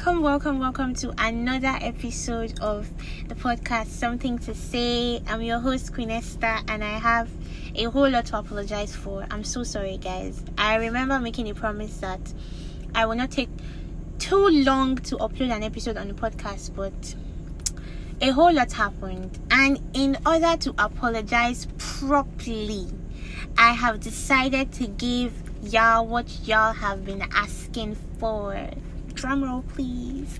Welcome, welcome, welcome to another episode of the podcast Something to Say. I'm your host, Queen Esther, and I have a whole lot to apologize for. I'm so sorry, guys. I remember making a promise that I will not take too long to upload an episode on the podcast, but a whole lot happened. And in order to apologize properly, I have decided to give y'all what y'all have been asking for. Drum roll, please.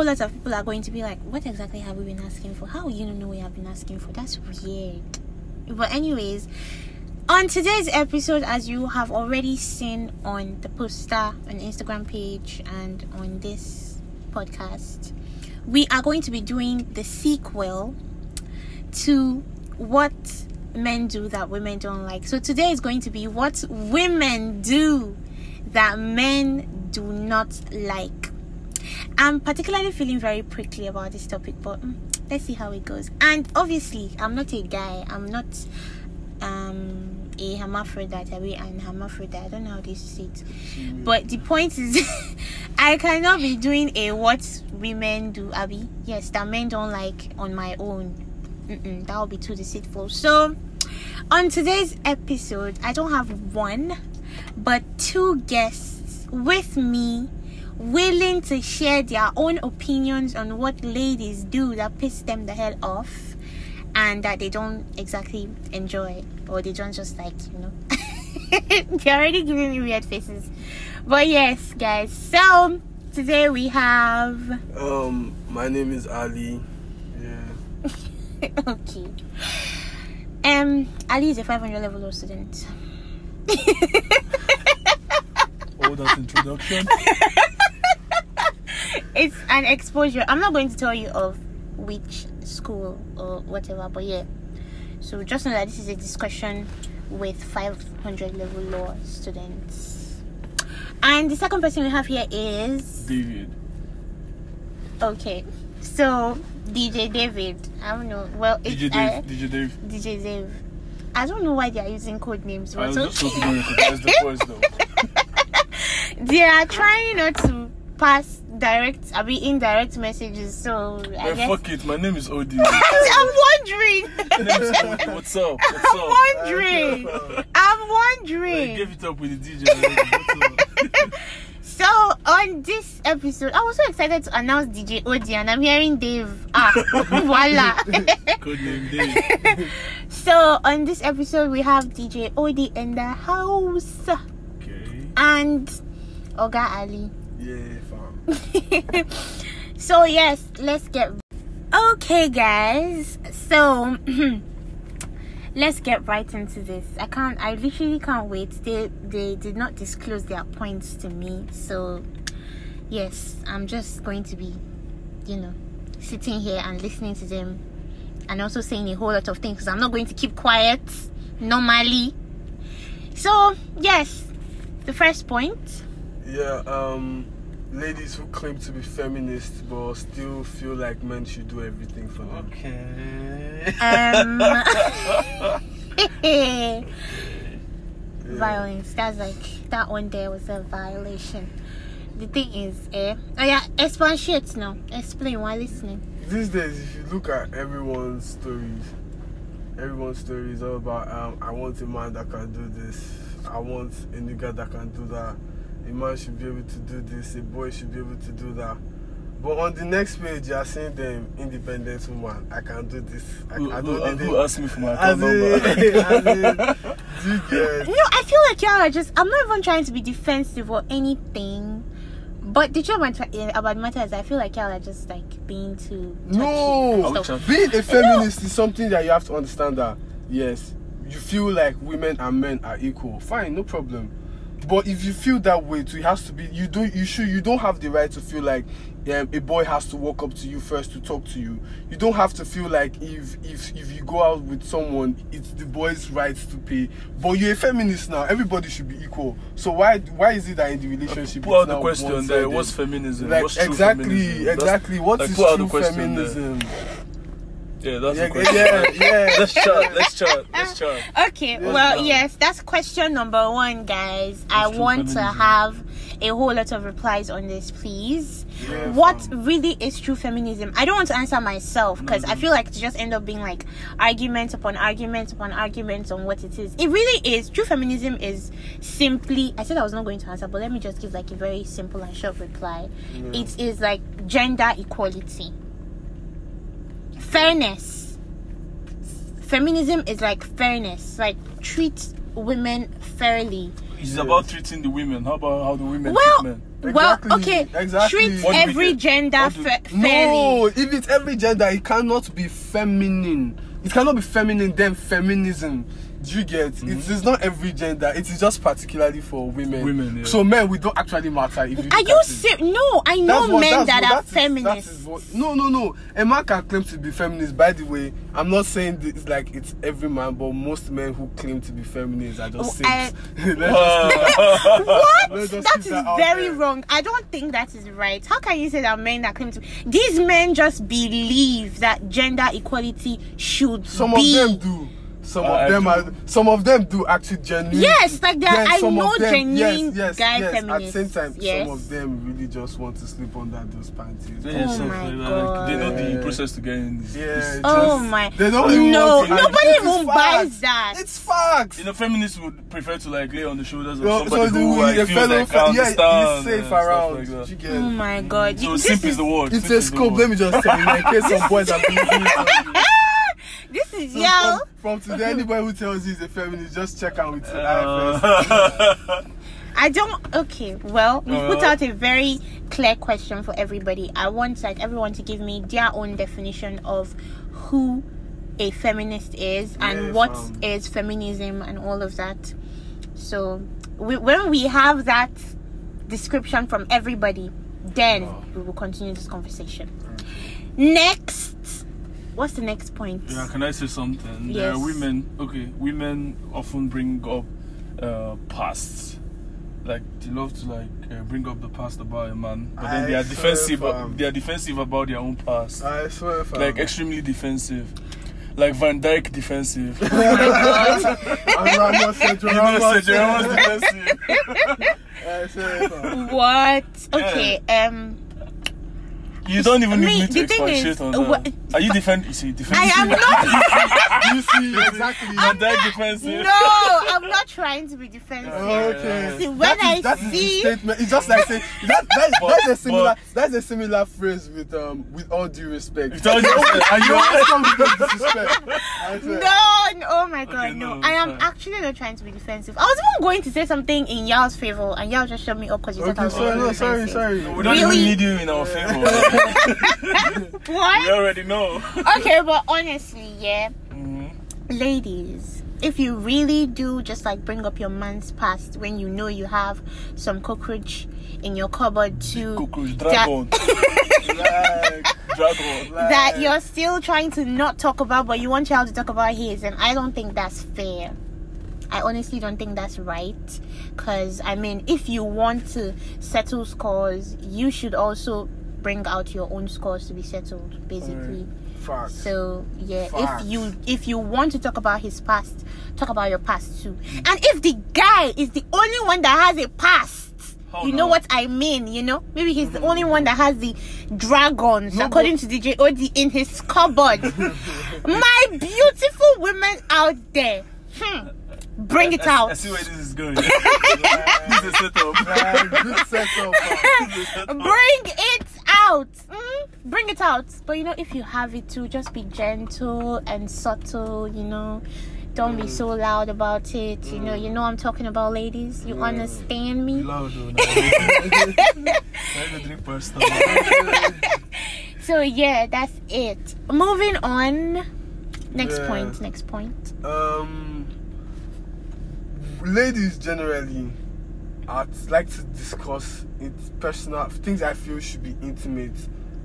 Whole lot of people are going to be like, what exactly have we been asking for? How you don't know we have been asking for? That's weird. But anyways, on today's episode, as you have already seen on the poster on Instagram page and on this podcast, we are going to be doing the sequel to what men do that women don't like. So today is going to be what women do that men do not like. I'm particularly feeling very prickly about this topic, but mm, let's see how it goes. And obviously, I'm not a guy. I'm not um a hermaphrodite. I mean, an hermaphrodite. I don't know how this say it. But the point is, I cannot be doing a what women do, Abby. Yes, that men don't like on my own. Mm-mm, that would be too deceitful. So, on today's episode, I don't have one, but two guests with me willing to share their own opinions on what ladies do that piss them the hell off and that they don't exactly enjoy or they don't just like, you know. They're already giving me weird faces. But yes, guys. So today we have Um, my name is Ali. Yeah. okay. Um Ali is a 500 level law student. All that introduction. It's an exposure. I'm not going to tell you of which school or whatever, but yeah. So just know that this is a discussion with 500 level law students. And the second person we have here is David. okay. So DJ David. I don't know. Well, it's DJ uh, DJ Dave. DJ Dave. I don't know why they are using code names, I was just hoping you recognize the voice though. they are trying not to pass direct, I mean indirect messages. So I Man, guess fuck it. My name is Odi. I'm wondering. My name is Odi. What's up? What's I'm up? wondering. I'm I wondering. gave it up with the DJ. already. What's up? So on this episode, I was so excited to announce DJ Odi, and I'm hearing Dave. Ah, voila. Good name Dave. so on this episode, we have DJ Odi in the house Okay. and Oga Ali. Yeah. so yes, let's get okay, guys. So let's get right into this. I can't. I literally can't wait. They they did not disclose their points to me, so yes, I'm just going to be, you know, sitting here and listening to them, and also saying a whole lot of things. 'cause I'm not going to keep quiet normally. So yes, the first point. Yeah, um, ladies who claim to be feminists but still feel like men should do everything for them. Okay. Um, violence. That's like that one there was a violation. The thing is, eh? Oh yeah, expatiate now. Explain while listening. These days, if you look at everyone's stories, everyone's story is all about um, I want a man that can do this. I want a nigga that can do that. A man should be able to do this. A boy should be able to do that. But on the next page, you are saying them independent woman. I can do this. I, Who, I don't need who it. asked me for my account in, number? as in, you get? No, I feel like y'all are just. I'm not even trying to be defensive or anything, But the truth about, about the matter is, I feel like y'all are just like being too. No, being a feminist is something that you have to understand that yes, you feel like women and men are equal. Fine, no problem. But if you feel that way too, it has to be you don't you should you don't have the right to feel like um, a boy has to walk up to you first to talk to you. You don't have to feel like if if if you go out with someone, it's the boy's right to pay. But you're a feminist now. Everybody should be equal. So why why is it that in the relationship Put out the question there. What's feminism? Like What's exactly, feminism? Exactly. What like, is put out the true feminism? there. Feminism? Yeah, that's Yeah, the question. yeah, yeah. Let's chat. Let's chat. Let's chat. Okay, Yes, well, ma'am. yes, that's question number one, guys. I true want to have a whole lot of replies on this, please. Yeah, what fam. really is true feminism? I don't want to answer myself because I mm. feel like it just end up being like argument upon argument upon argument on what it is. It really is. True feminism is simply. I said I was not going to answer, but let me just give like a very simple and short reply. It is like gender equality, fairness. Feminism is like fairness, like treat women fairly. It's about treating the women. How about how the women Well, treat men? well, Exactly, okay. exactly. Treat What every gender do- fa- fairly. No, if it's every gender, it cannot be feminine. It cannot be feminine, then feminism. Do you get? It mm-hmm. is not every gender. It is just particularly for women. Women, yeah. So men, we don't actually matter. If you Are you at it. serious? No, I know what- men that what- are that is- feminists. that is what- no, no, no. A man can claim to be feminist. By the way, I'm not saying this like it's every man, but most men who claim to be feminists are just Oh, I- simps. Eh, Let's just- what? Let's That keep is that out very there. wrong. I don't think that is right. How can you say that men that claim to these men just believe that gender equality should Some be? of them do. Some I of them do. are. Some of them do actually genuinely. Yes, like there are- I some know of them, genuine yes, yes, guy yes. At the same time, yes. some of them really just want to sleep under those panties. Oh so, my like, They know the process to get in. This, Yeah, this- Oh just- my! They don't even no, want to nobody admit it's even facts. buys that. It's facts. You know, feminists would prefer to like lay on the shoulders of Well, somebody so who the, like, feels fellow, like fe- I yeah, understand he's safe around. like that. get? oh my god! So simp is the word. It's a is scope. Let me just tell you, in case some boys are believing it. This is So y'all. from, from today, anybody who tells you he's a feminist, just check out with your eye first. Uh, I don't. Okay, well, we put Uh, out a very clear question for everybody. I want like everyone to give me their own definition of who a feminist is and Yes, what um, is feminism and all of that. So we, when we have that description from everybody, then we will continue this conversation. Next, what's the next point? yeah, can I say something? There are women. Okay, women often bring up uh, pasts. Like they love to like uh, bring up the past about a man, but then they are defensive. swear. They are defensive about their own past. I swear, fam. like extremely defensive. Like Van Dijk defensive. I'm Ramos, Sergio you know, Ramos. Sergio Ramos defensive. I swear. What? Okay. Um. You don't even Me, need me to thing is, expatiate on uh, that. what- Are you defend? You see, defensive. I am not. You see, exactly. Van Dijk defensive. No, I'm not trying to be defensive. Okay. See, when That is- I that is the see- statement. It's just like saying that, that, But- that's a similar but- that's a similar phrase with um with all due respect. It's all just- and you always come with the disrespect. No, no, oh my god, Okay, no. no, I am fine. actually not trying to be defensive. I was even going to say something in y'all's favor, and y'all just shut me up because you thought I Okay, was sorry, no, sorry, defensive. sorry. We don't Really? even need you in our favor. What? already know. Okay, but honestly, yeah, Mhm. ladies, if you really do just like bring up your man's past when you know you have some cockroach in your cupboard to Cockroach, that- dragon, Like, dragon. like, that you're still trying to not talk about, but you want y'all to talk about his, and I don't think that's fair. I honestly don't think that's right. Because, I mean, if you want to settle scores, you should also bring out your own scores to be settled, mm. basically. Facts. So yeah, Facts. if you if you want to talk about his past, talk about your past too. Mm. And if the guy is the only one that has a past, How you now? know what I mean, you know? Maybe he's the mm-hmm. only one that has the dragons, No, according to DJ Odi, in his cupboard. My beautiful women out there, hmm, bring it I, out. I see where this is going. this is a setup. Like, good setup. bring it out mm? bring it out but you know if you have it to just be gentle and subtle you know Don't be Mm. so loud about it. You know, you know I'm talking about ladies. You understand me? Loud though. now. I go drink first. So yeah, that's it. Moving on. Next Yeah. point. Next point. um, ladies generally i like to discuss it personal things I feel should be intimate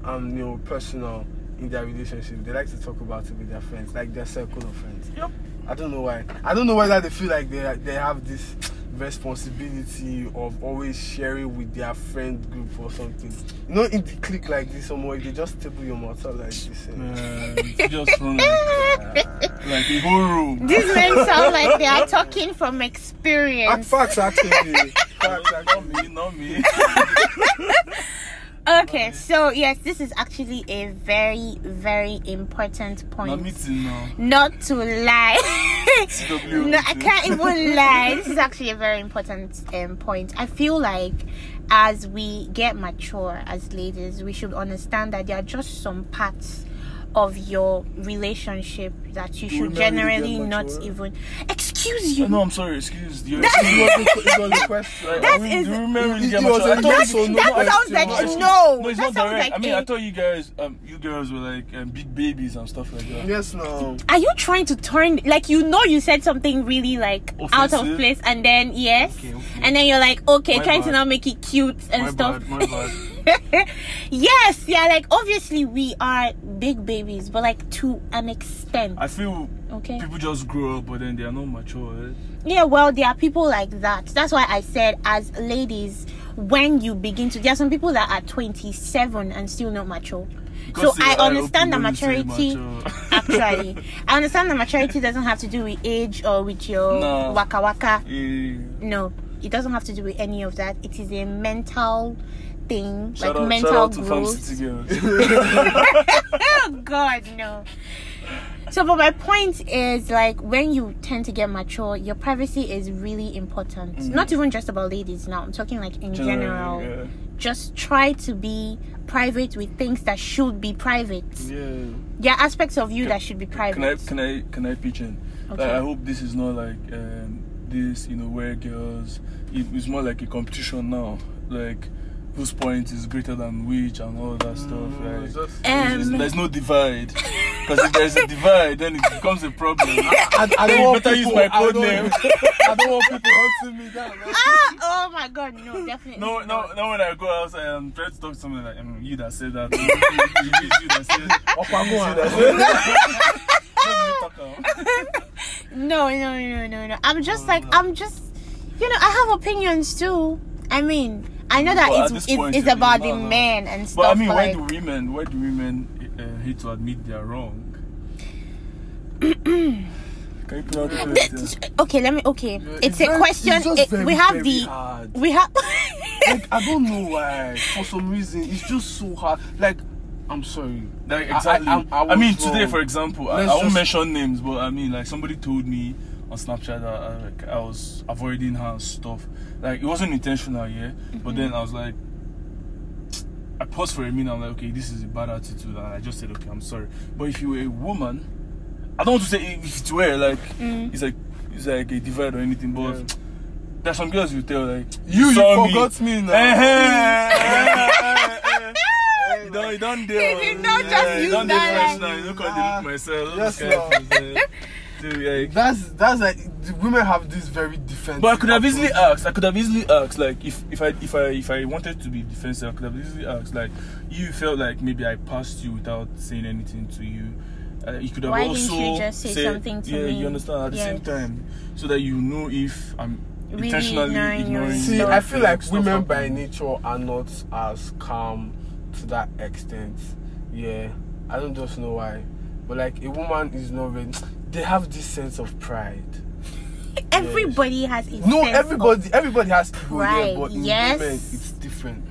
and you know personal in their relationship. They like to talk about it with their friends, like their circle of friends. Yep. I don't know why. I don't know whether they feel like they they have this responsibility of always sharing with their friend group or something. You know, in the clique like this, somewhere they just table your matter like this. Eh? Man, it's just from like, like a whole room. These men sound like they are talking from experience. Ah, facts actually. facts Not actually. me, not me. Okay, so yes, this is actually a very, very important Not point. now. Not to lie. No, I can't even lie. This is actually a very important um, point. I feel like as we get mature as ladies, we should understand that there are just some parts of your relationship that you should women really generally not mature? even. Excuse you. Oh, no, I'm sorry. Excuse you. It was a- it was a question. Like, That I mean, do you remember really get was mature? a I thought yes you- or no that question. sounds like No, a no. No, it's that not sounds direct. like I mean, a- I thought you guys, um, you girls were like um, big babies and stuff like that. Yes, no. Are you trying to turn like you know you said something really like out of place and then yes Okay, okay. and then you're like okay My trying to now make it cute and my stuff. bad, my bad. yes, yeah, like obviously we are big babies, but like to an extent. I feel Okay. people just grow up, but then they are not mature. Eh? Yeah, well, there are people like that. That's why I said, as ladies, when you begin to, there are some people that are 27 and still not mature. Because so I understand that open when you say maturity. mature. Actually, I understand that maturity doesn't have to do with age or with your No. waka waka. Eh, No, it doesn't have to do with any of that. It is a mental thing, Shout like out, mental shout out to Farm growth. Oh God, no. So, but my point is like when you tend to get mature, your privacy is really important. Mm. Not even just about ladies now. I'm talking like in general. yeah. Just try to be private with things that should be private. yeah. There are aspects of you Can- that should be private. Can I can I can I pitch in? Like, Okay. I hope this is not like um, this, you know, where girls. It, it's more like a competition now. Like whose point is greater than which and all that stuff. Mm, Right? it's just- There's- Um, there's no divide. Because if there's a divide, then it becomes a problem. I, I Then don't want better use people, my I code don't, name. I don't want people hunting me down. man. ah, oh my God, no, definitely. No, no, not. no. When I go outside and try to talk to someone like, um, you that said that. you, you, you, you that said. Opa, go on. Let me talk out. No, no, no, no, no. I'm just like I'm just, you know, I have opinions too. I mean, I know that But it's this it's, it's about the men and stuff. But I mean, why like, do women? Why do women uh, hate to admit they're wrong? Can you put the okay, let me. Okay, Yeah, it's, it's a very- question. it's just it- very, we have very the hard. we have. like, I don't know why. For some reason, it's just so hard. Like, I'm sorry. Like I- exactly. I- I- I I, mean, was today, for example, I, Let's I won't just- mention names, but I mean, like somebody told me on Snapchat that I, like, I was avoiding her and stuff. Like it wasn't intentional, yeah. But mm-hmm. then I was like, I paused for a minute. I'm like, okay, this is a bad attitude, and I just said, okay, I'm sorry. But if you were a woman, I don't want to say if it were like Mm. it's like it's like a divide or anything, but. Yeah. There's some girls you tell like You, you saw forgot me now. Eh-heh. Eh, eh, eh, you don't, you don't deal. You did not just you use don't that fresh now. You don't call the look myself. Yes, Those kind of things. So, like, That's that's like the women have this very defensive. but I could have easily asked. I could have easily asked, like, if if I if I if I wanted to be defensive, I could have easily asked, like, you felt like maybe I passed you without saying anything to you. Uh, you could have Why didn't also you just say said- something to yeah, me? you understand at the same time, so that you know if I'm Really intentionally ignoring you ignoring. See, stuff. I feel like stuff women by happening. nature are not as calm to that extent. Yeah, I don't just know why, but like a woman is not ready. They have this sense of pride. Everybody has a No, sense everybody, everybody has ego, pride, yeah, but in yes. women it's different.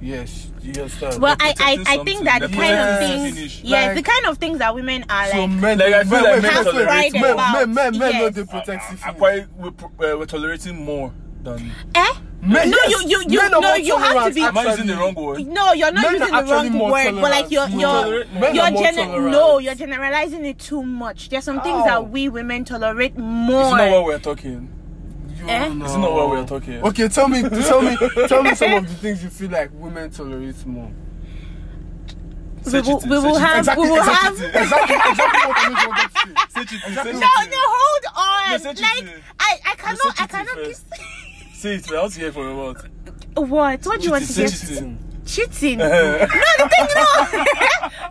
Yes, yes. understand. Of, well, I, I protecting I think that the kind They're of things, finish. yes, Like- the kind of things that women are so like. men, Like, I feel men, like men, men men, tolerate men, about- men, men, men yes. know they protect I, syphilis. I quite we're, uh, we're tolerating more than Eh? Men, No, yes, you- you- you- no, you have to tolerant, be- Am I using the wrong word? No, you're not Men using the wrong more word, but like you're you're Tolerant? Men you're are gener- no, you're generalizing it too much. There's some things How? that we women tolerate more. It's not what we're talking. You Eh? know. It's not what we're talking. Okay, tell me, tell me, tell me some of the things you feel like women tolerate more. we Say will, cheating, we will have Exactly, we will exactly, have exactly, exactly what I was wanted to say. Say cheating, say Exactly. no cheating. no hold on No, say like cheating. I I cannot say I cheating cannot first. Say it, I want to hear from your mouth. what what do you want to Cheating, say cheating. cheating no the thing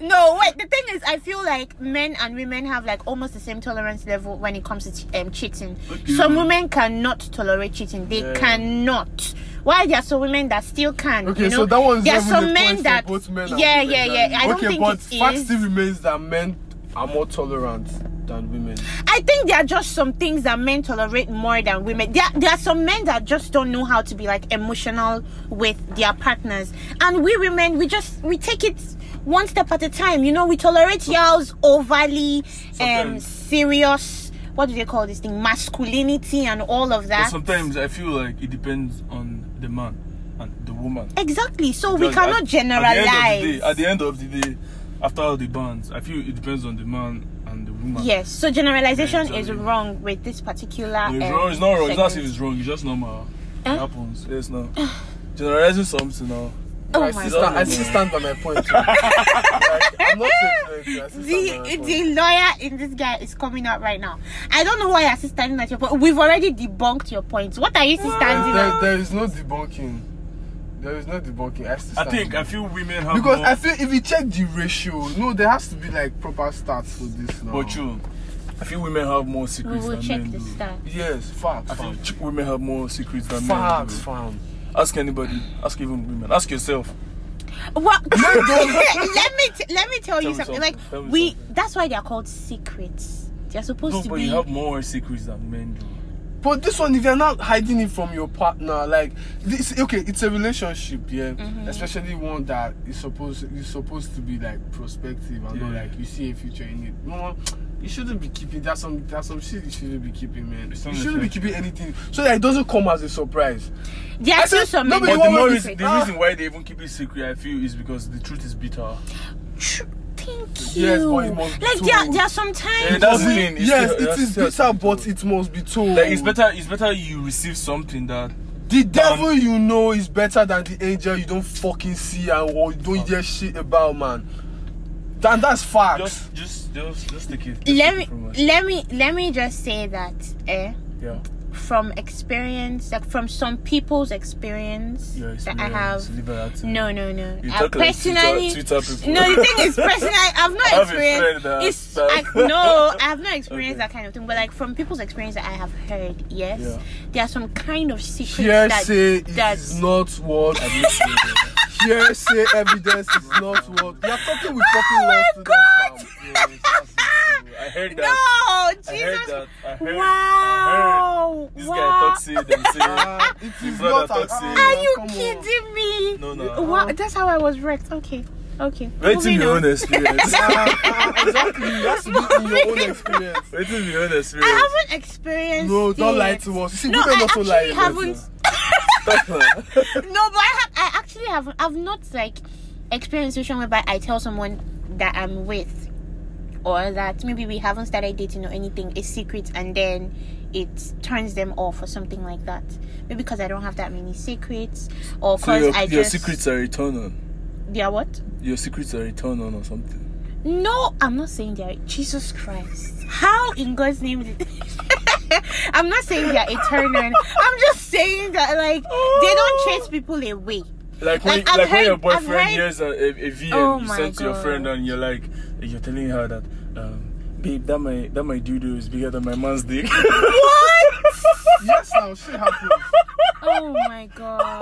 no no wait the thing is I feel like men and women have like almost the same tolerance level when it comes to um, cheating Okay. some women cannot tolerate cheating they Yeah. cannot why there are some women that still can Okay, you know? so that one's there are some men that both men yeah yeah yeah. I don't okay, think but it fact is. still remains that men are more tolerant than women. I think there are just some things that men tolerate more than women. There, there are some men that just don't know how to be like emotional with their partners, and we women we just we take it one step at a time. You know, we tolerate y'all's overly um serious. What do they call this thing? Masculinity and all of But that. sometimes I feel like it depends on the man and the woman. Exactly. So we cannot generalize. At the, end of the day, at the end of the day, after all the bans, I feel it depends on the man woman. Yes. So generalization Yeah, is wrong with this particular. No, it's, um, wrong. it's not wrong. It's not as if segment. it's wrong. It's just normal. Huh? It happens. Yes, no. Generalizing something now. Oh I, my still stand, I God. still stand by my point. like, I'm not the my point. the lawyer in this guy is coming out right now. I don't know why you're standing at your point. We've already debunked your points. What are you still standing There, at? there is no debunking. There is no debunking. I I think by I feel women have because more. I feel if you check the ratio, no, there has to be like proper stats for this now. but true. I feel women have more secrets. Oh, we secrets will than check men the do. stat. Yes, facts. I feel women have more secrets than facts, men. fam. Do. Ask anybody. Ask even women. Ask yourself. What? let me t- let me tell, you me something. something. Like Tell me we, something. that's why they're called secrets. They're supposed No, to but be. you have more secrets than men do. But this one, if you're not hiding it from your partner, like this, okay, it's a relationship, yeah. Mm-hmm. Especially one that is supposed is supposed to be like prospective and not like you see a future in it. No, you shouldn't be keeping. That's some that's some shit you shouldn't be keeping, man. It's You shouldn't be keeping anything so that it doesn't come as a surprise. there are I still said some nobody men. But the more reason, the Ah. reason why they even keep it secret, I feel, is because the truth is bitter. Tr- Thank you. Yes, but it must be like there, told. there are some times. Yeah, that's But the we- thing, it's yes, still- it that's is bitter, bitter. but it must be told. Like it's better. It's better you receive something that The devil you know is better than the angel you don't fucking see and or you don't hear shit about, man. Then that's facts. just, just, just, just take it. Just let take me it from us. let me let me just say that eh Yeah. From experience like from some people's experience Your that I have experience, leave it at it. no no no You I talk like personally Twitter, Twitter people. no the thing is personally I've not I have experienced that- it's that- like no I have not experienced Okay. that kind of thing but like from people's experience that I have heard yes Yeah. there are some kind of secrets that Hearsay that is not what hearsay evidence is not what you're talking with fucking law students, fam. I heard that. no I heard Jesus that. I heard. I wow heard. This wow. guy talks say them say. Uh, it is not an talks ah, Are you come on. kidding me? No, no. Wow, that's how I was wrecked. Okay, okay. Wait till Moving your on. own experience. Ah, exactly. You have to be in your own experience. Wait till your own I experience. haven't experienced. No, don't it. lie to us. You see, No, women I also actually lie. haven't. No, but I, ha- I actually haven't. I've not like experienced situation whereby I tell someone that I'm with, or that maybe we haven't started dating or anything, a secret, and then it turns them off or something like that. Maybe because I don't have that many secrets, or So because your, I your just secrets are return on. They are what? Your secrets are return on or something. No, I'm not saying they're Jesus Christ. How in God's name did I'm not saying they're eternal. I'm just saying that like they don't chase people away. Like when, Like, I've like when your heard- I've boyfriend heard- hears a, a, a VM Oh you my send to your friend and you're like, you're telling her that, um, babe, that my that my doo is bigger than my man's dick. What? Yes, now shit happens. Oh my god.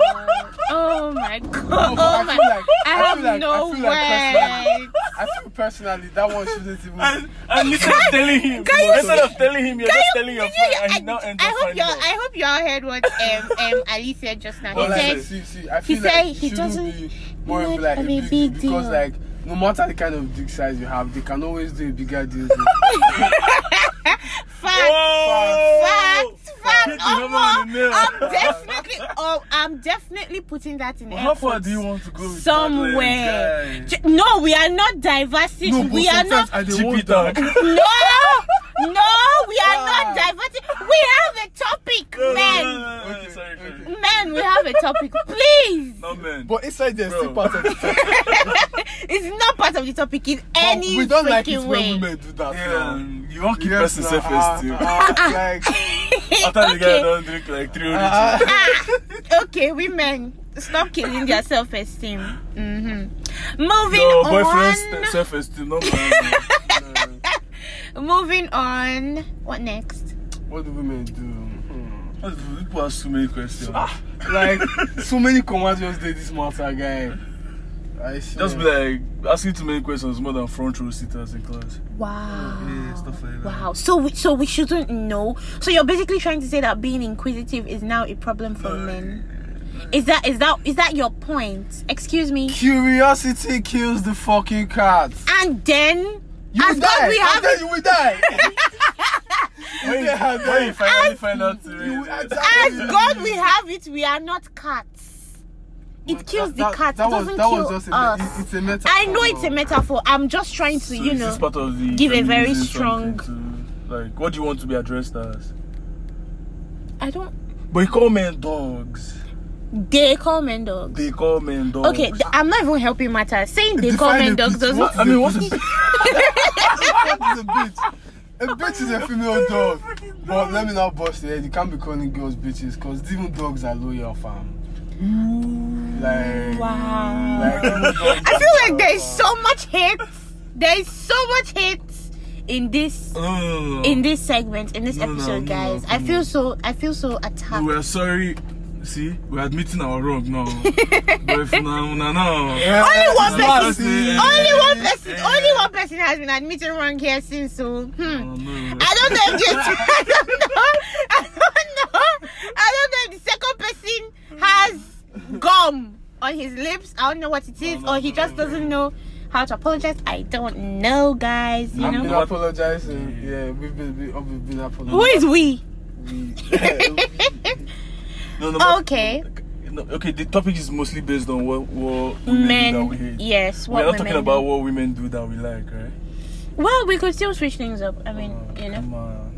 Oh my god. No, Oh my feel like- I I have like- no I feel like. I feel personally that one shouldn't even. and, and instead of telling him, Can you- instead of telling him, you're Can just you- telling your you- friend, and I, he now ends I hope y'all. I hope y'all heard what um um Ali said just now. He like, said see, see, I he feel said he doesn't be more of like like a a big, big deal because like no matter the kind of dick size you have, they can always do a bigger deal. facts. Whoa! Facts, facts. Oh, hammer on. I'm definitely. Oh, I'm definitely putting that in Well, how far do you want to go somewhere. that lens, J- No, we are not diversity. No, we are not. sometimes I guy? dey want GP dog. No, no, we are not Ah. diverting. We have a topic, No, no, men. no, no, no, Okay, sorry, sorry. Men, we have a topic. Please. No man. But inside there's still part of the topic. It's not part of the topic in But any we don't like it freaking when way. women do that. Yeah, um, you want keep Yes, person now, self ah, esteem. ah, like, After the guy okay. don't drink like three oranges. Ah, okay, women, stop killing their self-esteem. hmm Moving Your on. boyfriend's self esteem, not mine. Moving on. What next? what do women do? Hmm. People ask too many questions. Ah, like so many commands just did this matter, guy. I see. Just be like asking too many questions more than front row sitters in class. Wow. Yeah, stuff like that. Wow. So we, so we shouldn't know. So you're basically trying to say that being inquisitive is now a problem for uh, men. Is that is that is that your point? Excuse me. Curiosity kills the fucking cat. And then You as will God die. we and have then you will die. When you, say how when they- you finally find out to You- read, as God we have it, we are not cats. It kills that- the cat. That it doesn't that kill was just a, us. it- it's a metaphor. I know it's a metaphor. I'm just trying to, so you know. part of the give a very strong- To, like, what do you want to be addressed as? I don't. But you call men dogs. They call men dogs. They call men dogs. Okay, th- I'm not even helping matters. Saying they call men dogs doesn't. What I mean, what's the What is a bitch? A bitch is a female dog. But let me not bust it. You can't be calling girls bitches because even dogs are loyal, fam. Like, Wow. like I feel like there's so much hate. There's so much hate in this No, no, no, no. in this segment in this No, no, episode, no, guys. no, I no. feel so I feel so attacked. We're sorry. See, we're admitting our wrong now. but if now, now. Yeah, Only one person- Only one person, Yeah. only one person has been admitting wrong here since. So, hmm. Oh, no. I don't know if I don't know. I don't know. I don't know if the second person has gum on his lips. I don't know what it is, no, or he no, just no. doesn't know how to apologize. I don't know, guys. You I've know been apologizing. Yeah, we've been, we- we've been apologizing. who is we? No, no, but- Okay, No, okay, the topic is mostly based on what, what women do that we men. hate. Yes, We're not talking about do. what women do that we like, right? Well, we could still switch things up. I mean, Oh, you know.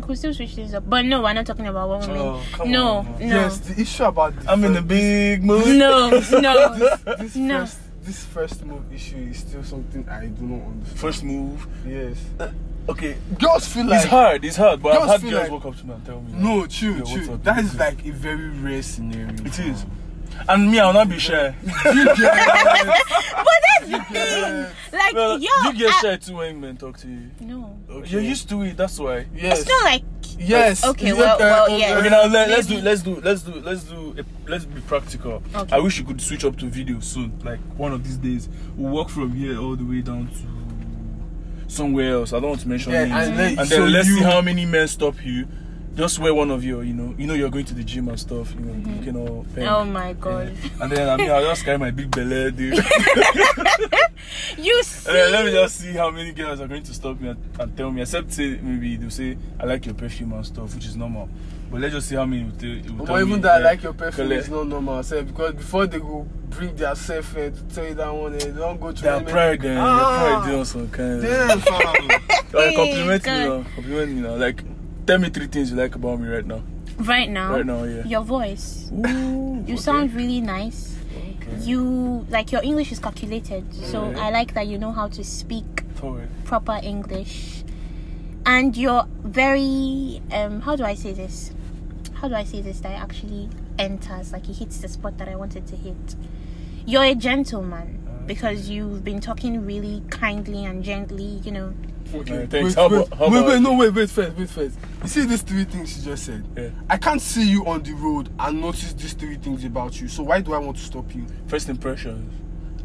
We could still switch things up. But no, we're not talking about what women. Oh, come no, on, no, Yes, the issue about the I'm in the first- big mood. no, no. This, this No. first, this first move issue is still something I do not understand. First move. yes, uh, Okay, girls feel like it's hard. It's hard, but I've girls had feel girls like- walk up to me and tell me. No, like, true, "Yeah, what's true. That is like a very rare scenario. It is. And me, I'll not be get But that's the thing. Like, Well, yo, you get I- shy too when men talk to you. No, Okay. You're used to it. That's why. Yes. it's not like Yes. Okay, Yeah, well- uh, well, uh, yes. Okay, now let, let's do let's do let's do let's do a, let's be practical. Okay. I wish you could switch up to video soon. Like one of these days, we'll walk from here all the way down to somewhere else. I don't want to mention Yeah, names. and then- and so then let's you- see how many men stop you. Just wear one of your, you know, you know you're going to the gym and stuff. You know, you can all. Pen. oh my god, And then I mean, I'll just carry my big belly, dude. you see. Then let me just see how many girls are going to stop me and, and tell me. Except say maybe they'll say I like your perfume and stuff, which is normal. But let's just see how many will, tell, will tell But even me, that, yeah, like your perfume is not normal, sef, because before they go bring their self in to tell you that one, eh, they don't go to Their pride, then Ah. their pride, they also kind. Damn, fam. Like, compliment me now. Compliment me now. Like, tell me three things you like about me right now. Right now, Right now, yeah. your voice. Ooh, You sound really nice. Okay. You like your English is calculated, so Yeah. I like that you know how to speak proper English, and you're very um. How do I say this? How do I say this that it actually enters like it hits the spot that I wanted to hit? You're a gentleman because you've been talking really kindly and gently. You know, Okay, thanks. wait, How wait, about- how wait, about- wait, no, wait, wait first, wait first. You see these three things you just said? Yeah. I can't see you on the road and notice these three things about you. So why do I want to stop you? First impressions.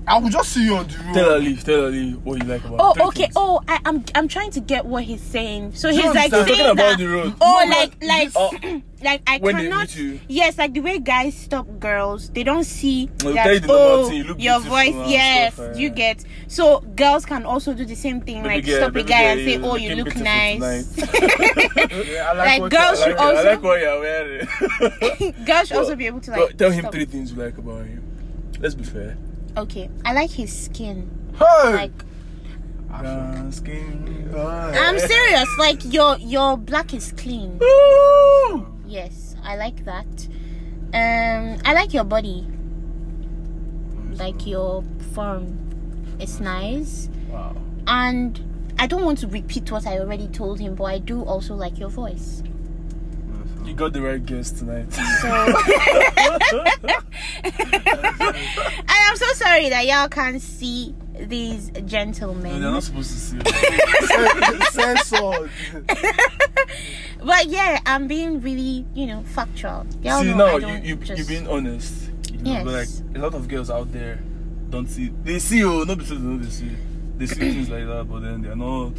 I will just see you on the road. Tell Ali, tell Ali what you like about. Oh, three okay. things. Oh, I, I'm I'm trying to get what he's saying. So you he's like saying about that. the road. Oh, No, no, like like Oh. like I When they cannot. meet you. Yes, like the way guys stop girls, they don't see They'll that. tell you the normal oh, you look your voice. Yes, stuff, eh. you yeah. get. So girls can also do the same thing, Baby like girl, stop a guy girl, and say, "Oh, you look nice." Yeah, I Like, what girls should like, also- I like what you're wearing. girls should also be able to Well, like. tell him three things you like about him. Let's be fair. Okay, I like his skin. Hey! Like Brown skin. I'm serious. Like your your black is clean. Woo! Yes, I like that. Um, I like your body. Like your form, it's nice. Wow. And I don't want to repeat what I already told him, but I do also like your voice. You got the right guest tonight. So, and I'm so sorry that y'all can't see these No, gentlemen. they're not supposed to see it. Censored. But yeah, I'm being really, you know, factual. Y'all see know now I you don't you just... you being honest. You know, but like Yes. a lot of girls out there don't see. They see oh, not because they know they see. They see things like that, but then they're not.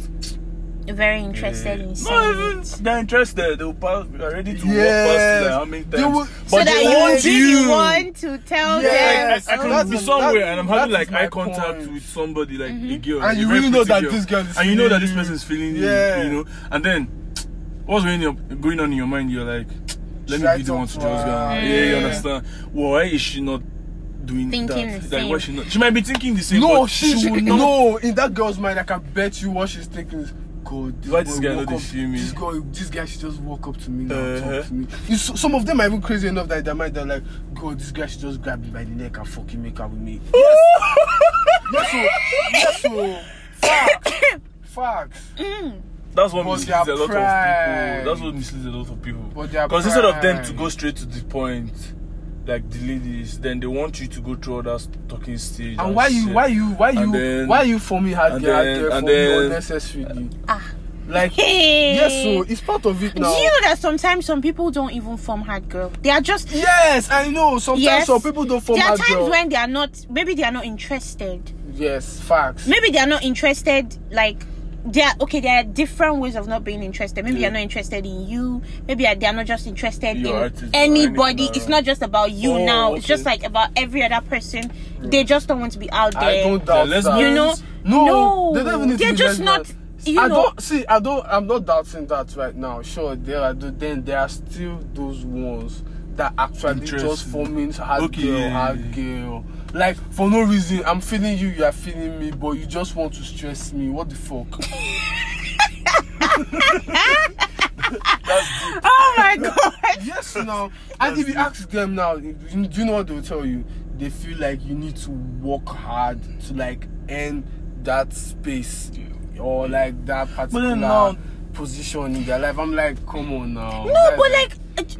Very interested in Not seeing even it. they're interested. They'll pass. They're ready to walk Yes. past you like how many They will- but so they that you want really you. want to tell Yes. I, I them. can That's- be somewhere that- and I'm having like eye contact point. with somebody like mm-hmm. a girl, And you really know pretty that this girl is and you know that this person is feeling Yeah. you, you know, and then what's going on going on in your mind? You're like, let Should me be the talk one to to just go. Yeah, you mm. understand? Why is she not doing Thinking that? the Like, why same. she not? She might be thinking the same. No, but she, she, would not. no. In that girl's mind, I can bet you what she's thinking is, God, this Why this guy not dey feel me? This guy, this guy should just walk up to me now, Uh-huh. talk to me. You, so- some of them are even crazy enough that in their mind they're like, God, this guy should just grab me by the neck and fucking make out with me. Yes, so, yes, so, facts, facts. That's what But misleads a lot pride. of people. That's what misleads a lot of people. Because instead of them to go straight to the point, like the ladies, then they want you to go through all that talking stage. And why you, shit. why you, why you, And then- why you for me hard and girl, hard girl and for me then- unnecessarily? Ah. Like, Hey. yes, so it's part of it now Do you know that sometimes some people don't even form hard girl? They are just Yes, I know. Sometimes yes. some people don't form There are hard times girl. when they are not. Maybe they are not interested. Yes, facts. Maybe they are not interested. Like they are okay. There are different ways of not being interested. Maybe they Yeah. are mm. not interested in you. Maybe they are not just interested Your in anybody. It's not just about you Oh, now. It's just like about every other person. They just don't want to be out I there. don't doubt let's that. you know, No, no, They don't need they're be just not. lesbian. You I know, don't see. I don't. I'm not doubting that right now. Sure, there are. Then there are still those ones that actually just Interesting. forming hard Okay, girl, yeah, hard yeah, girl. Like for no reason, I'm feeling you. You are feeling me, but you just want to stress me. What the fuck? oh my god. yes, now. And if you ask them now, do you know what they'll tell you? They feel like you need to work hard to like earn that space or like that particular position in their life. I'm like, come on now. No, That's but like,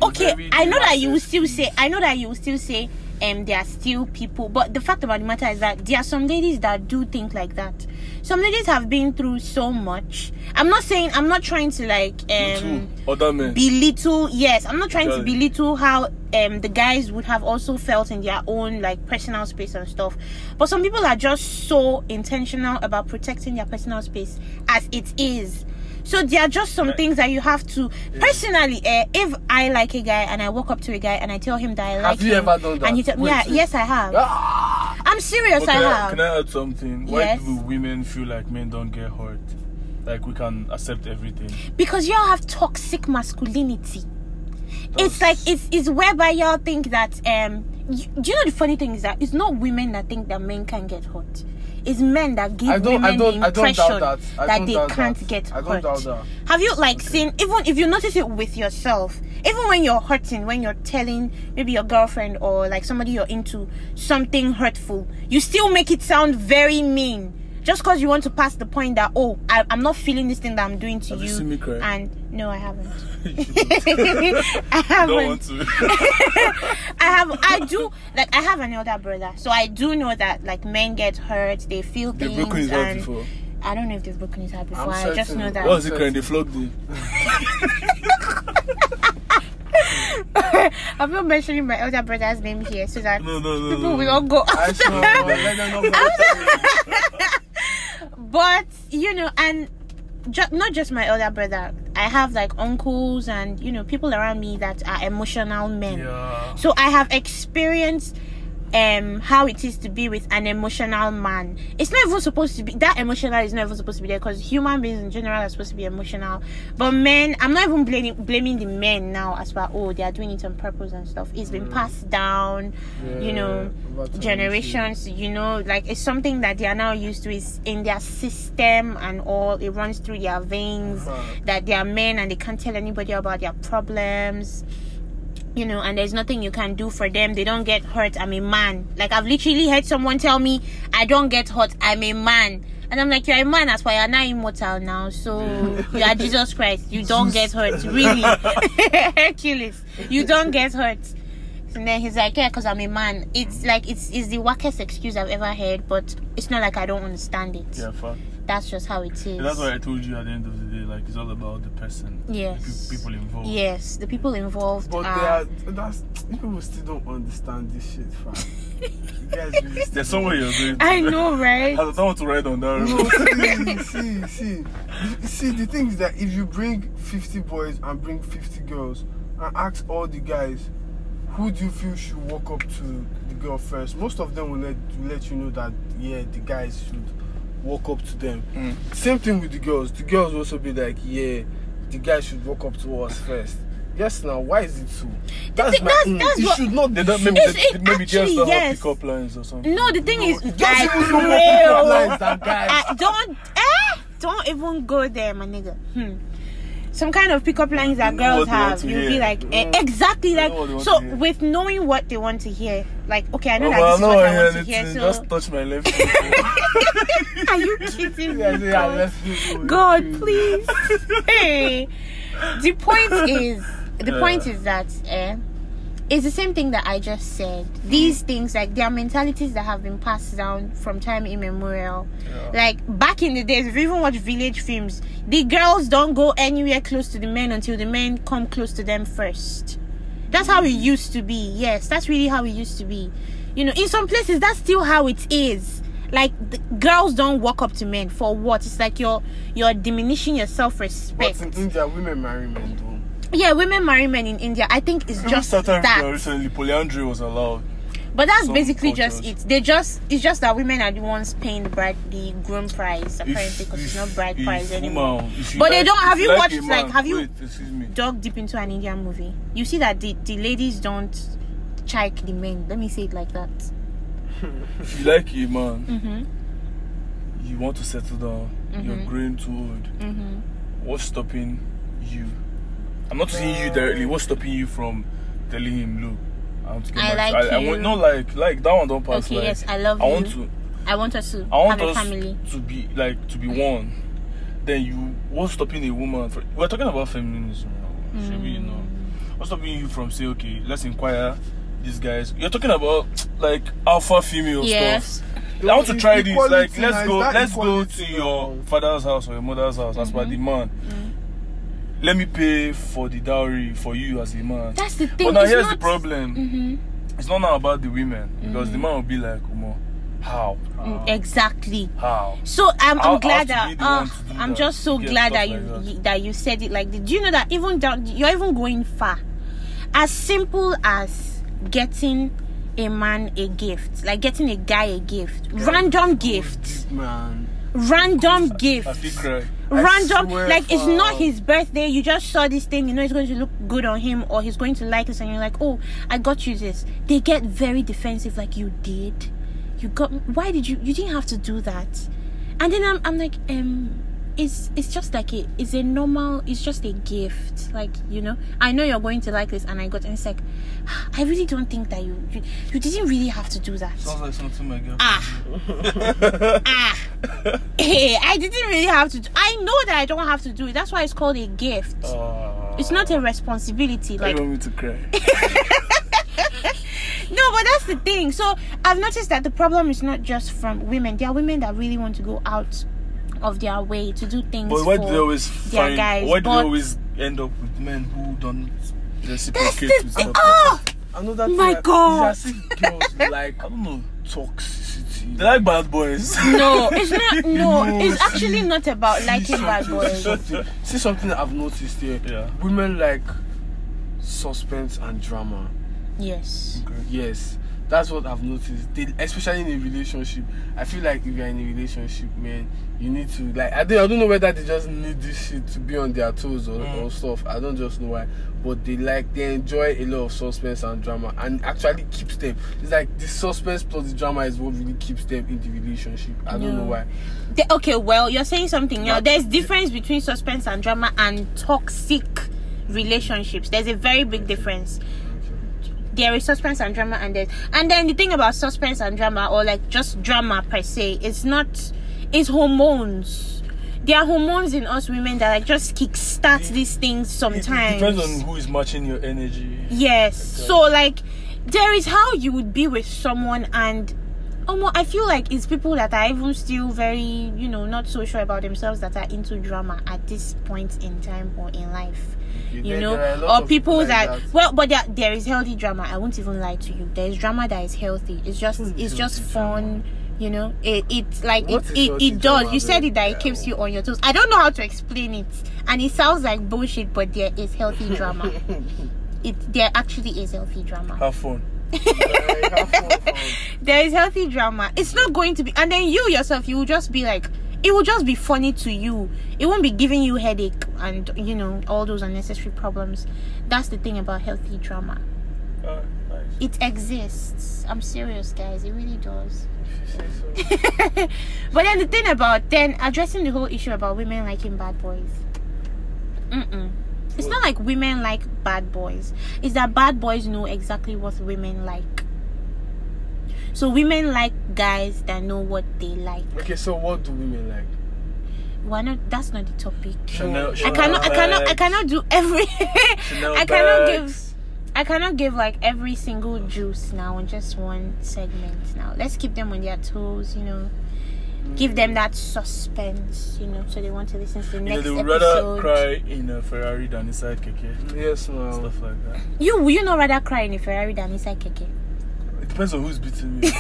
okay, I know that you will still say, I know that you will still say, um, there are still people, but the fact about the matter is that there are some ladies that do think like that. Some ladies have been through so much. I'm not saying, I'm not trying to like, um, other men. belittle yes i'm not trying to Exactly. belittle how um the guys would have also felt in their own like personal space and stuff but some people are just so intentional about protecting their personal space as it is so there are just some Right. things that you have to personally uh, if i like a guy and i walk up to a guy and i tell him that i like you him ever done that? and he tell Wait, yeah wait. yes i have Ah! i'm serious But i have can I add something? Why Yes. do women feel like men don't get hurt? Like we can accept everything. because y'all have toxic masculinity. It's like it's it's whereby y'all think that um y- do you know the funny thing is that it's not women that think that men can get hurt. It's men that give I don't- women I don't- the I don't impression doubt that. I don't they doubt can't that. get I don't hurt. doubt that. Have you like seen even if you notice it with yourself, even when you're hurting, when you're telling maybe your girlfriend or like somebody you're into something hurtful, you still make it sound very mean. Just because you want to pass the point that oh I, I'm not feeling this thing that I'm doing to Have you you, seen me cry? and no I haven't. You I haven't. don't want to. I have I do like I have an elder brother, so I do know that like men get hurt, they feel They've things, broken his heart and before. I don't know if they've broken his heart before. I'm I just certain. know that. What was it crying? They flogged him. I'm I'm not mentioning my elder brother's name here so that No, no, no, people no, will no. not go I after sure, know but you know and ju- not just my elder brother i have like uncles and you know people around me that are emotional men Yeah. so i have experienced um how it is to be with an emotional man. It's not even supposed to be that emotional is not even supposed to be there because human beings in general are supposed to be emotional. But men i'm not even blaming blaming the men now as well. Oh they are doing it on purpose and stuff. It's been passed down you know Yeah, over time, generations you know like it's something that they are now used to is in their system and all. It runs through their veins Uh-huh. that they are men and they can't tell anybody about their problems you know and there's nothing you can do for them. They don't get hurt. I'm a man. Like i've literally heard someone tell me i don't get hurt. I'm a man. And i'm like you're a man. That's why you're not immortal now. So you are jesus christ. You don't get hurt. Really. Hercules you don't get hurt. And then he's like, yeah, because I'm a man. It's like it's it's the wackest excuse I've ever heard, but it's not like I don't understand it. Yeah, fact. That's just how it is. And that's why I told you at the end of the day, like it's all about the person, the Yes. pe- people involved. Yes, the people involved But they are. are, that's people still don't understand this shit, fam. you guys really There's somewhere you're going. To. I know, right? I don't want to ride on that road. No, see, see, see, see. The thing is that if you bring 50 boys and bring 50 girls and ask all the guys, who do you feel should walk up to the girl first? Most of them will let will let you know that yeah, the guys should walk up to them. Mm. Same thing with the girls. The girls will also be like, yeah, the guys should walk up to us first. Yes, now why is it so? That's thing- my. that's- mm, that's it should not. They don't, maybe It's- they, it maybe just actually, don't yes. have pickup lines or something. No, the thing is, Just I even know pickup lines than guys. I don't, eh? Don't even go there, my nigga. Hmm. Some kind of pickup lines that You girls what they want have, you'll be like, eh, exactly You like. what they want So, with knowing what they want to hear, like, okay, I know Oh, that this is what I want to hear. So, just touch my left. are you kidding me? God? it. God, please. hey, the point is, the point is that eh, it's the same thing that I just said. These things, like, there are mentalities that have been passed down from time immemorial. Yeah. Like back in the days, if you even watch village films, the girls don't go anywhere close to the men until the men come close to them first. That's how it used to be. Yes, that's really how it used to be. You know, in some places, that's still how it is. Like the girls don't walk up to men for what? It's like you're you're diminishing your self But respect. in India, women marry men, though. Yeah, women marry men in India. I think it's just Africa that. recently, polyandry was allowed. But that's basically just it. They just it's just that women are the ones paying the bride the groom price apparently because it's not bride price anymore. woman- if you But they don't- have you like watched, man- like, have you- Wait, dug deep into an Indian movie, you see that the, the ladies don't chike the men. Let me say it like that. If you like a man, Mm-hmm. you want to settle down, you're Mhm. growing too old. Mm-hmm. What's stopping you? I'm not saying you directly. What's stopping you from telling him, look, I want to get I married. like I, I want not like like that one don't pass. Okay, like, yes, I love I you. want to. I want us to I want have a us family. to be like to be one. Then you what's stopping a woman? For, we're talking about feminism. now, Should we, you know? Mm. What's stopping you from saying, okay, let's inquire these guys? You're talking about like alpha female Yes. stuff. I want to try this. Like, let's go. Let's go to your father's house or your mother's house as Mm-hmm. per the man. Let me pay for the dowry for you as a man. That's the thing. But now it's here's not, the problem. Mm-hmm. It's not now about the women because the man will be like, Umo, how? Mm, Exactly. How? So I'm, I'm glad have to that uh, one to do I'm just so glad that you, like that. you that you said it like this. Do you know that even down you're even going far, as simple as getting a man a gift, like getting a guy a gift, random gift, man. Random I gift. I random like it's not his birthday. You just saw this thing. You know it's going to look good on him or he's going to like this and you're like oh i got you this. They get very defensive like you did? You got why did you you didn't have to do that? And then i'm, I'm like um it's it's just like a it's a normal it's just a gift. Like you know i know you're going to like this and i got and it's like i really don't think that you you, you didn't really have to do that. Sounds like something my girl. ah. Ah. Hey i didn't really have to do, i know that i don't have to do it. That's why it's called a gift. Ah. it's not a responsibility like you want me to cry? no but that's the thing. So i've noticed that the problem is not just from women. There are women that really want to go out of their way to do things But why for do they always their find? guys why do they always end up with men who don't that's reciprocate the with thing stuff? oh ah! another My thing, God. It's as if girls like I don't know. toxicity. They like bad boys. No, it's not. No, No, it's see- actually not about liking bad something- boys. something- See something I've noticed here. Yeah. Women like suspense and drama. Yes. Yes, that's what I've noticed. They, especially in a relationship, I feel like if you're in a relationship, man, you need to like. I don't, I don't know whether they just need this shit to be on their toes or, Mm. or stuff. I don't just know why, but they like they enjoy a lot of suspense and drama, and actually keeps them. It's like the suspense plus the drama is what really keeps them in the relationship. I don't know why. The- okay, well, you're saying something now. There's difference between suspense and drama and toxic relationships. There's a very big difference. There is suspense and drama, and then and then the thing about suspense and drama, or like just drama per se, it's not. It's hormones. There are hormones in us women that like just kickstart these things It sometimes. depends on who is matching your energy. Yes. Uh, so like there is how you would be with someone and um, I feel like it's people that are even still very, you know, not so sure about themselves that are into drama at this point in time or in life. Okay, You know, there are a lot or people like that, well, but there, there is healthy drama. I won't even lie to you. There is drama that is healthy. It's just, it's just fun. You know, it it's like What it it, it does. You said it that it keeps you on your toes. I don't know how to explain it, and it sounds like bullshit, but there is healthy drama. it there actually is healthy drama. Have fun. There is healthy drama. It's not going to be, and then you yourself, you will just be like, it will just be funny to you. It won't be giving you headache and you know all those unnecessary problems. That's the thing about healthy drama. Nice. It exists. I'm serious, guys. It really does. But then the thing about then addressing the whole issue about women liking bad boys. Mm-mm. It's not like women like bad boys. It's that bad boys know exactly what women like. So women like guys that know what they like. Okay, so what do women like? Why not? That's not the topic. Chanel, I cannot. I cannot. I cannot do every. I cannot give. I cannot give like every single juice now on just one segment. Now let's keep them on their toes. You know, give them that suspense. You know, so they want to listen to the You know, next they would episode. rather cry in a Ferrari than inside keke. Yes, no. Stuff like that. You will you not rather cry in a Ferrari than inside keke? It depends on who's beating me.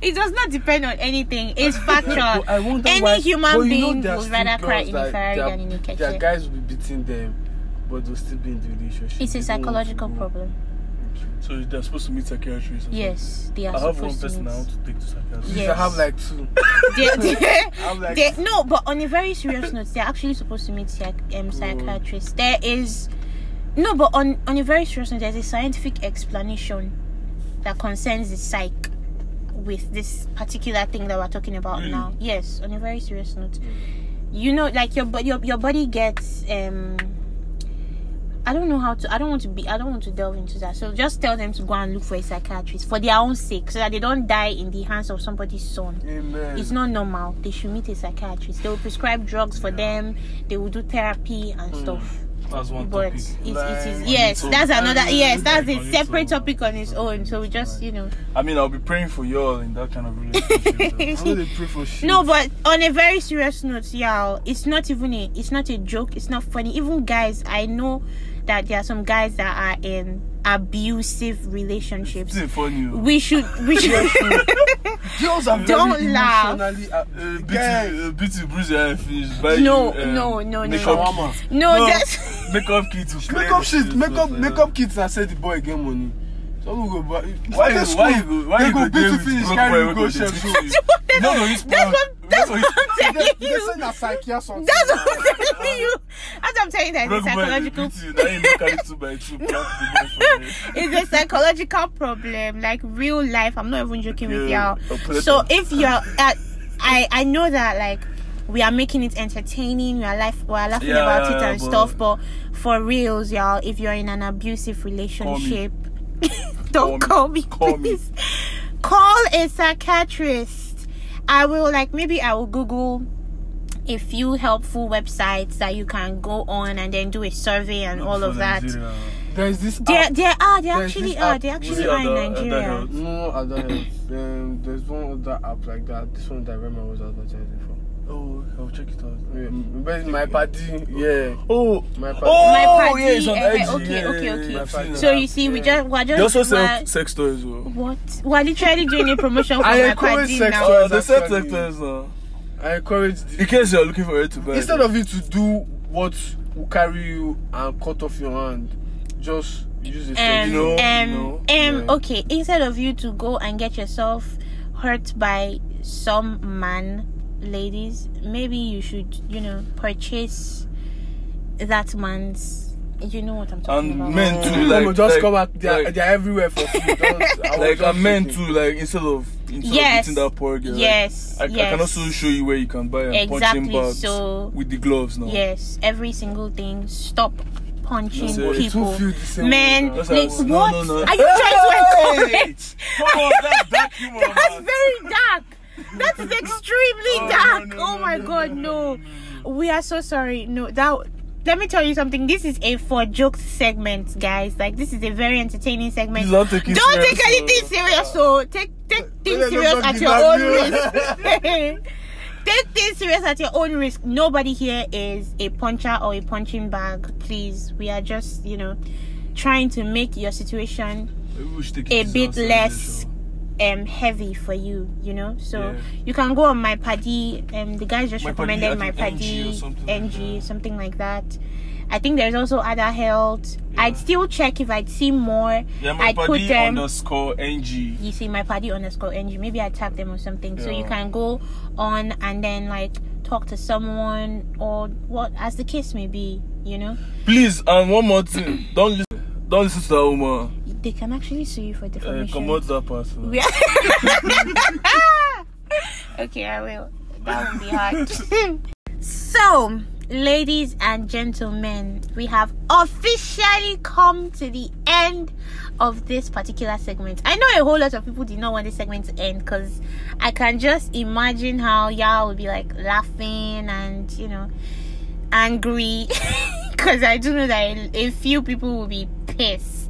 It does not depend on anything. It's factual. But I wonder Any why, human but you know being there are would rather cry in a Ferrari their- than in a Their keke. guys will be beating them, but they'll still be in the relationship. It's a They don't want to psychological go. problem. So they're supposed to meet psychiatrists. Yes, they are. I have one supposed to. person I want to take to psychiatrist. Yes. I have like two. They- they- I'm like- they- no, but on a very serious note, they're actually supposed to meet psych, um, psychiatrists. There is no, but on on a very serious note, there's a scientific explanation that concerns the psych with this particular thing that we're talking about Really? now. Yes, on a very serious note, you know, like your bo- your your body gets um. I don't know how to. I don't want to be. I don't want to delve into that. So just tell them to go and look for a psychiatrist for their own sake, so that they don't die in the hands of somebody's son Amen. it's not normal. They should meet a psychiatrist. They will prescribe drugs for them. They will do therapy and hmm. stuff. That's one But topic. it, is yes, that's another yes, that's a separate topic on its own. So we just you know I mean, I'll be praying for y'all in that kind of relationship. though. Pray for shit. no, but on a very serious note, y'all, it's not even a it's not a joke. It's not funny. Even guys, I know that there are some guys that are in abusive relationships. This is funny. Oh. We should we should girls are don't very laugh. emotionally... Uh, uh, beauty uh, bruise your finish. Buy no, you, uh, no, no, no, makeup no. Kit. No, no, that's makeup kit. Makeup shit. Makeup makeup kits. I said the boy get money. Some go buy. Why, why, why, why you go? Why you go? They go pay to finish. Carry go go chef. No, no, it's that's what. That's what I'm They telling they you. say na psyche or something. That's what I'm telling you. That's what I'm telling you. That Broke it's a boy psychological. you. Now you make carry two by two. plant the boy for there. It's a psychological problem, like real life. I'm not even joking with y'all. So if you're, at, I I know that like we are making it entertaining. We are life, we are laughing Yeah, about yeah, it and but- stuff. But for reals, y'all, if you're in an abusive relationship, don't call me, Call me. please. Call a psychiatrist. I will like maybe I will Google a few helpful websites that you can go on and then do a survey and all of For that. There is this. There, app. there are. They There's actually are. They actually are in other- other Nigeria. No, I don't. Um, there's one other app like that. This one that Rema was advertising for. Oh, I'll check it out. Yeah, but my party, yeah. Oh, My party. oh, My party, yeah, it's on eh, IG. okay, yeah, okay, yeah, okay. yeah, I've seen So you see, we just we're They also sell we're- sex toys as well. what? We're literally doing a promotion for I my party sex now. toys. Oh, they sell sex toys now. I encourage In case you're looking for it to buy. instead of you to do what will carry you and cut off your hand, just use a um, steady- know, um, you know, um, yeah. okay. Instead of you to go and get yourself hurt by some man, ladies, maybe you should, you know, purchase that man's. You know what I'm talking And about. men too, come like- just like- come back. They're, like- they're everywhere for free. Don't, I was like just I meant thinking. to like instead of instead Yes. of eating that poor girl. like, Yes, I, yes. I can also show you where you can buy a punching Exactly, bags so- with the gloves now. Yes, every single thing. Stop punching That's it. It people. will feel the same Man, way That's now. how like, it. No, what? no, no. Are you trying to encourage? Come on, that's dark humor, That's man. very dark. That is extremely Oh, dark. no, no, oh my no, god, no, We are so sorry. No, that. Let me tell you something. This is a for jokes segment, guys. Like this is a very entertaining segment. Don't take Don't take anything serious. So take take things serious at your own risk. take things serious at your own risk. Nobody here is a puncher or a punching bag. Please, we are just you know trying to make your situation Maybe we should take it a bit less. Um heavy for you you know so Yeah. you can go on my paddy um the guys just My recommended my think NG paddy something like ng that. something like that i think there's also other health i'd still check if i'd see more Yeah, my i'd put them underscore ng. you see my paddy underscore ng maybe i tag them or something so you can go on and then like talk to someone or what as the case may be you know Please, and one more thing. Don't listen. Don't listen to that woman. They can actually sue you for Uh, defamation come out that. Yeah. okay, I will. That would be hard. so, ladies and gentlemen, we have officially come to the end of this particular segment. I know a whole lot of people did not want this segment to end because I can just imagine how y'all would be like laughing and you know angry because I do know that a few people will be pissed.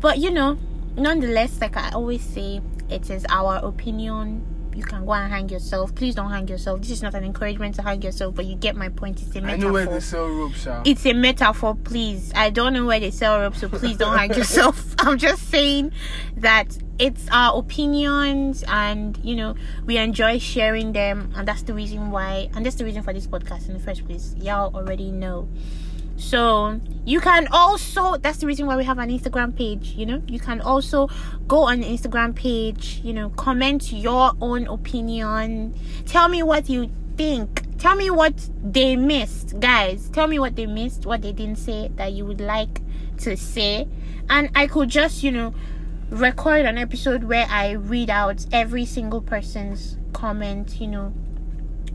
But you know, nonetheless, like I always say, it is our opinion. You can go and hang yourself. Please don't hang yourself. This is not an encouragement to hang yourself, but you get my point. It's a metaphor. I know where they sell rope, Sha. it's a metaphor, please. I don't know where they sell ropes, so please don't hang yourself. I'm just saying that it's our opinions, and you know we enjoy sharing them, and that's the reason why, and that's the reason for this podcast in the first place. Y'all already know. So you can also that's the reason why we have an Instagram page, you know. You can also go on the Instagram page, you know, comment your own opinion. Tell me what you think. Tell me what they missed, guys. Tell me what they missed, what they didn't say that you would like to say. And I could just, you know, record an episode where I read out every single person's comment, you know,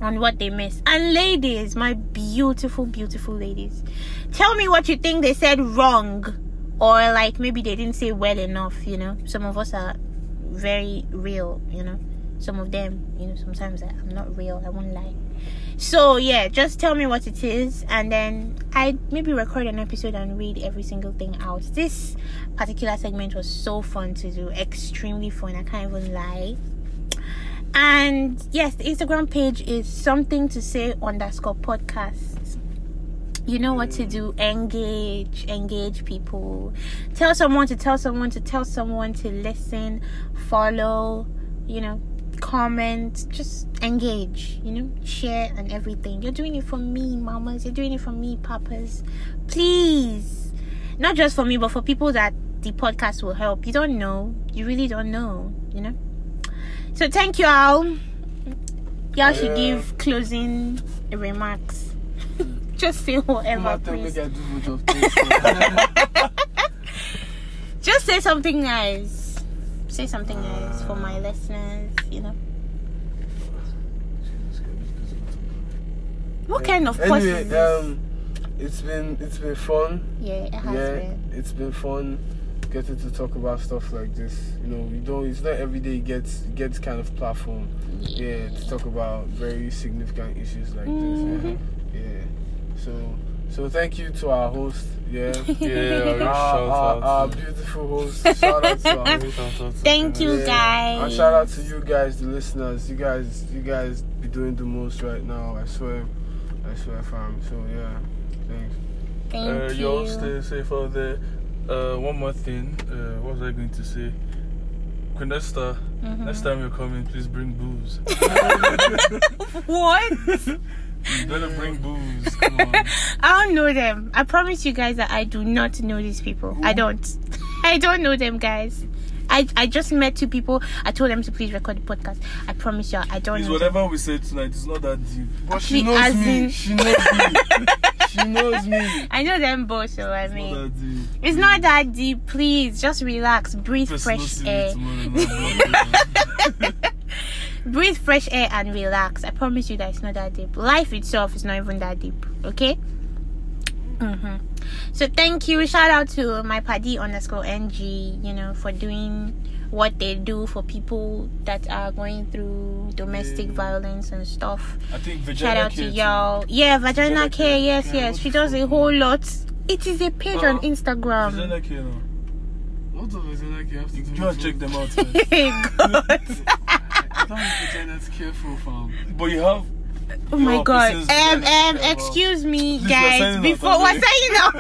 on what they missed. And ladies, my beautiful, beautiful ladies, tell me what you think they said wrong, or like maybe they didn't say well enough. You know, some of us are very real. You know, some of them, you know, sometimes I'm not real. I won't lie. So yeah, just tell me what it is, and then I maybe record an episode and read every single thing out. This particular segment was so fun to do, extremely fun. I can't even lie. And yes, the Instagram page is something to say underscore podcast. You know what to do. Engage, engage people. Tell someone to tell someone to tell someone to listen, follow, you know, comment, just engage, you know, share and everything. You're doing it for me, mamas. You're doing it for me, papas. Please. Not just for me, but for people that the podcast will help. You don't know. You really don't know, you know? So thank you all. Y'all should give closing remarks. Just say whatever, Come tell me please. I do much of things. Just say something nice. Say something nice for my Uh. listeners, you know. What kind of anyway, um, it's been it's been fun. yeah, it has yeah, been. it's been fun getting to talk about stuff like this. You know, you don't. It's not every day you get get this kind of platform. Yeah, to talk about very significant issues like Mhm. this. Yeah. yeah. So So thank you to our host. Yeah. Yeah, our, shout our, out our to- beautiful host. Shout out to our host. Shout out to Thank Kenneth. you, Yeah. guys. And shout out to you guys, the listeners. You guys, you guys be doing the most right now. I swear, I swear, fam. So yeah, thanks. Thank Uh, Y'all stay safe out there. Uh, one more thing. Uh, what was I going to say? Quinesta, Mhm. next time you're coming, please bring booze. What? you better bring booze. Come on. I don't know them. I promise you guys that I do not know these people. I don't. I don't know them, guys. I, I just met two people. I told them to please record the podcast. I promise you, I don't them. whatever we say tonight, it's not that deep. But she she knows me. in- She knows me. she knows me. I know them both, so I It's mean, not it's not that deep. Please, just relax, breathe fresh air, it tomorrow, man. breathe fresh air, and relax. I promise you that it's not that deep. Life itself is not even that deep. Okay. Mm-hmm. So thank you. Shout out to my paddy underscore ng. You know for doing what they do for people that are going through domestic Yeah. violence and stuff. I think Vagina Shout out to Care too. y'all. Yeah, Vagina Vagina Care. Care. Yes, Yeah, yes. She does a whole lot. It is a page on Uh, Instagram. Vagina Care now. What of vagina care have to do You want to check them out first. God. I thought vagina's careful, fam. But you have. Oh my your god. Um, um, excuse me, Please, guys. Before we're we? off,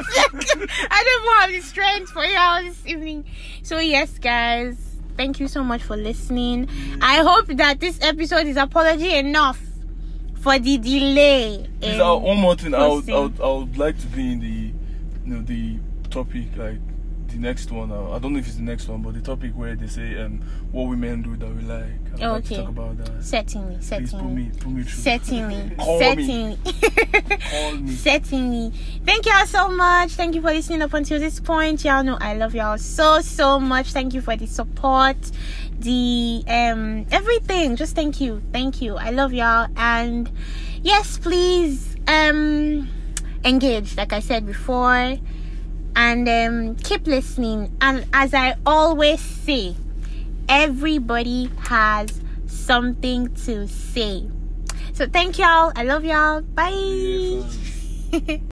I don't have the strength for y'all this evening. So yes, guys, thank you so much for listening. I hope that this episode is apology enough for the delay. In uh, one more thing. I would, I, would, I would like to be in the, you know, the topic like the next one. Uh, I don't know if it's the next one, but the topic where they say um what women do that we like. I'd Oh, like to okay. talk about that. Certainly, Please certainly. me, put me through. Certainly, Call me. certainly. Call me. Certainly. Thank y'all so much. Thank you for listening up until this point. Y'all know I love y'all so so much. Thank you for the support, the um everything. Just thank you. Thank you. I love y'all. And yes, please um engage, like I said before. And um keep listening. And as I always say, everybody has something to say. So thank y'all. I love y'all. Bye.